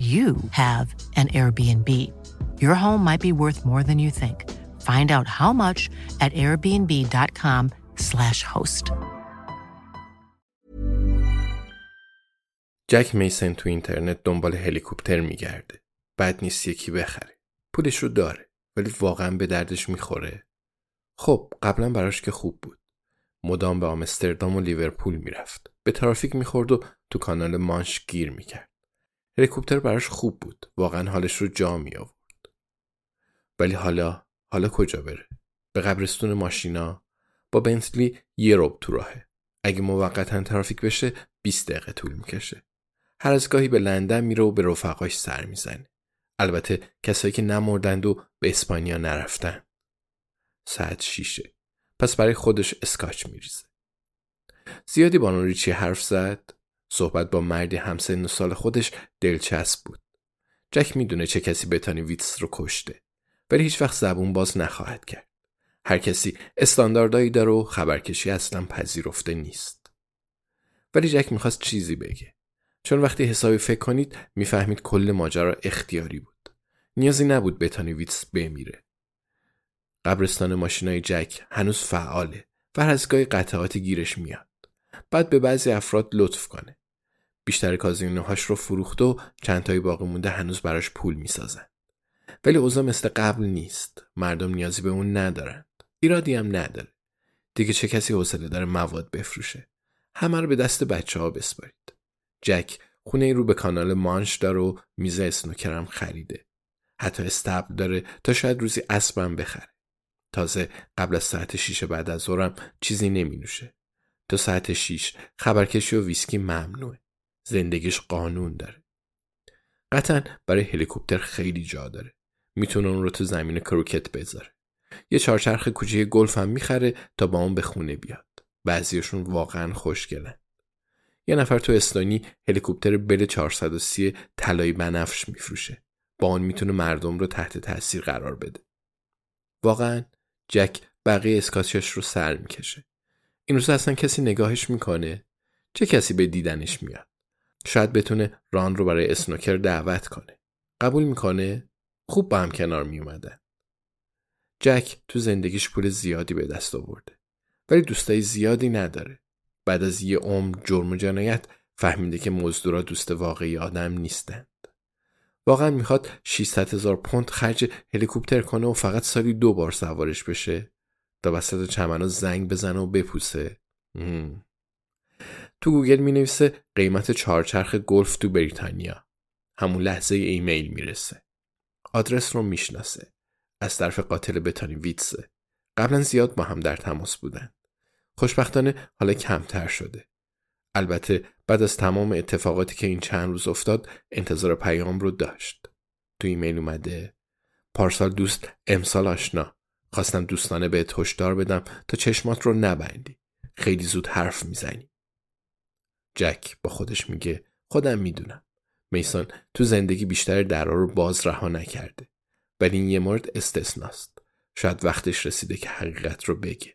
you have an Airbnb. Your home might be worth more than you think. Find out how much at airbnb.com/slash host. جک میسن تو اینترنت دنبال هلیکوپتر میگرده. بد نیست یکی بخره. پولش رو داره. ولی واقعا به دردش می‌خوره. خب قبلا براش که خوب بود. مدام به آمستردام و لیورپول می‌رفت. به ترافیک می‌خورد و تو کانال مانش گیر می‌کرد. هلیکوپتر براش خوب بود. واقعا حالش رو جا می آورد ولی حالا حالا کجا بره؟ به قبرستون ماشینا؟ با بنتلی یه رب تو راهه. اگه موقتا ترافیک بشه 20 دقیقه طول می‌کشه. هر از گاهی به لندن میره و به رفقاش سر می‌زنه. البته کسایی که نمردند و به اسپانیا نرفتن. ساعت شیشه. پس برای خودش اسکاچ میریزه. زیادی با ریچی حرف زد؟ صحبت با مردی همسن سال خودش دلچسب بود. جک می‌دونه چه کسی بتانی ویتس رو کشته. ولی هیچ وقت زبون باز نخواهد کرد. هر کسی استانداردهایی داره و خبرکشی اصلا پذیرفته نیست. ولی جک می‌خواست چیزی بگه. چون وقتی حسابی فکر کنید می‌فهمید کل ماجرا اختیاری بود. نیازی نبود بتانی ویتس بمیره. قبرستان ماشینای جک هنوز فعاله و از گاهی قطعاتی گیرش میاد. بعد به بعضی افراد لطف کنه. بیشتر کازینوهاش رو فروخت و چند تایی باقی مونده هنوز براش پول می‌سازن. ولی اوضاع مثل قبل نیست. مردم نیازی به اون ندارند. ایرادی هم نداره. دیگه چه کسی حوصله داره مواد بفروشه. همه رو به دست بچه ها بسپارید. جک خونه ای رو به کانال مانش داره و میز اسنوکرم خریده. حتی استبل داره تا شاید روزی اسبم بخره. تازه قبل از ساعت شیش بعد از ظهرم چیزی نمی نوشه. تا ساعت شیش خبرکشی و ویسکی ممنوعه. زندگیش قانون داره. قطعا برای هلیکوپتر خیلی جا داره. می‌تونه اون رو تو زمین کروکت بذاره. یه چهارچرخ کوچیک گلف هم می‌خره تا با اون به خونه بیاد. بعضیشون واقعا خوشگلن. یه نفر تو استونی هلیکوپتر بل 430 طلایی بنفش میفروشه. با اون می‌تونه مردم رو تحت تاثیر قرار بده. واقعا جک بقیه اسکاچش رو سر می‌کشه. این روز اصلا کسی نگاهش می‌کنه. چه کسی به دیدنش میاد؟ شاید بتونه ران رو برای اسنوکر دعوت کنه. قبول می‌کنه؟ خوب با هم کنار می اومدن. جک تو زندگیش پول زیادی به دست آورده. ولی دوستای زیادی نداره. بعد از یه عمر جرم و جنایت فهمیده که مزدورا دوست واقعی آدم نیستند. واقعا می‌خواد 600 هزار پوند خرج هلیکوپتر کنه و فقط سالی دو بار سوارش بشه تا وسط چمنا زنگ بزنه و بپوسه. تو گوگل می نویسه قیمت چهارچرخ گلف تو بریتانیا. همون لحظه ایمیل می‌رسه. آدرس رو می‌شناسه. از طرف قاتل بتانی ویتسه. قبلا زیاد با هم در تماس بودن. خوشبختانه حالا کمتر شده. البته بعد از تمام اتفاقاتی که این چند روز افتاد انتظار پیام رو داشت. تو ایمیل اومده پارسال دوست امسال آشنا خواستم دوستانه به هشدار بدم تا چشمات رو نبندی. خیلی زود حرف می‌زنی. جک با خودش میگه خودم می‌دونم. میسان تو زندگی بیشتر درا رو باز رها نکرده ولی این یه مورد استثناست. شاید وقتش رسیده که حقیقت رو بگه.